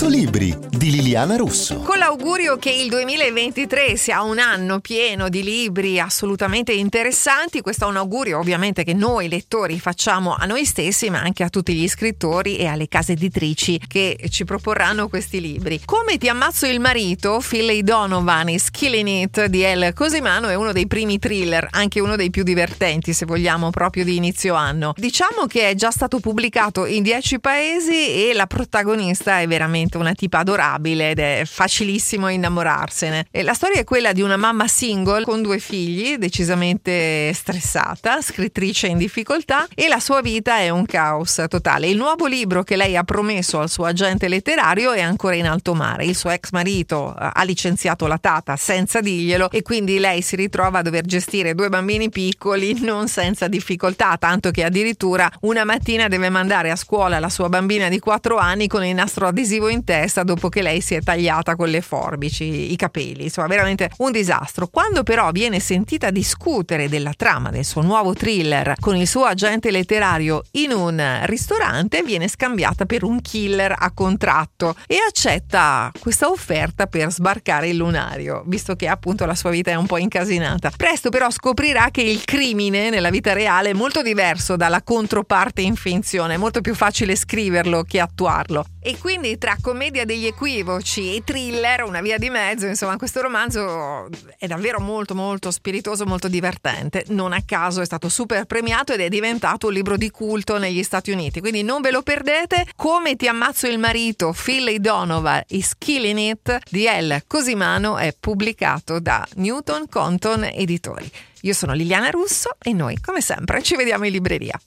100 libri di Liliana Russo. Con l'augurio che il 2023 sia un anno pieno di libri assolutamente interessanti, questo è un augurio ovviamente che noi lettori facciamo a noi stessi, ma anche a tutti gli scrittori e alle case editrici che ci proporranno questi libri. Come ti ammazzo il marito, Philly Donovan is Killing It di El Cosimano è uno dei primi thriller, anche uno dei più divertenti se vogliamo proprio di inizio anno. Diciamo che è già stato pubblicato in 10 paesi e la protagonista è veramente una tipa adorabile ed è facilissimo innamorarsene. E la storia è quella di una mamma single con due figli, decisamente stressata, scrittrice in difficoltà e la sua vita è un caos totale. Il nuovo libro che lei ha promesso al suo agente letterario è ancora in alto mare. Il suo ex marito ha licenziato la tata senza dirglielo e quindi lei si ritrova a dover gestire due bambini piccoli non senza difficoltà, tanto che addirittura una mattina deve mandare a scuola la sua bambina di 4 anni con il nastro adesivo in testa dopo che lei si è tagliata con le forbici i capelli. Insomma, veramente un disastro. Quando però viene sentita discutere della trama del suo nuovo thriller con il suo agente letterario in un ristorante, viene scambiata per un killer a contratto e accetta questa offerta per sbarcare il lunario, visto che appunto la sua vita è un po' incasinata. Presto però scoprirà che il crimine nella vita reale è molto diverso dalla controparte in finzione, è molto più facile scriverlo che attuarlo. E quindi tra commedia degli equivoci e thriller, una via di mezzo, insomma, questo romanzo è davvero molto molto spiritoso, molto divertente. Non a caso è stato super premiato ed è diventato un libro di culto negli Stati Uniti. Quindi non ve lo perdete. Come ti ammazzo il marito, Philly Donovan is Killing It di L. Cosimano è pubblicato da Newton Compton Editori. Io sono Liliana Russo e noi, come sempre, ci vediamo in libreria.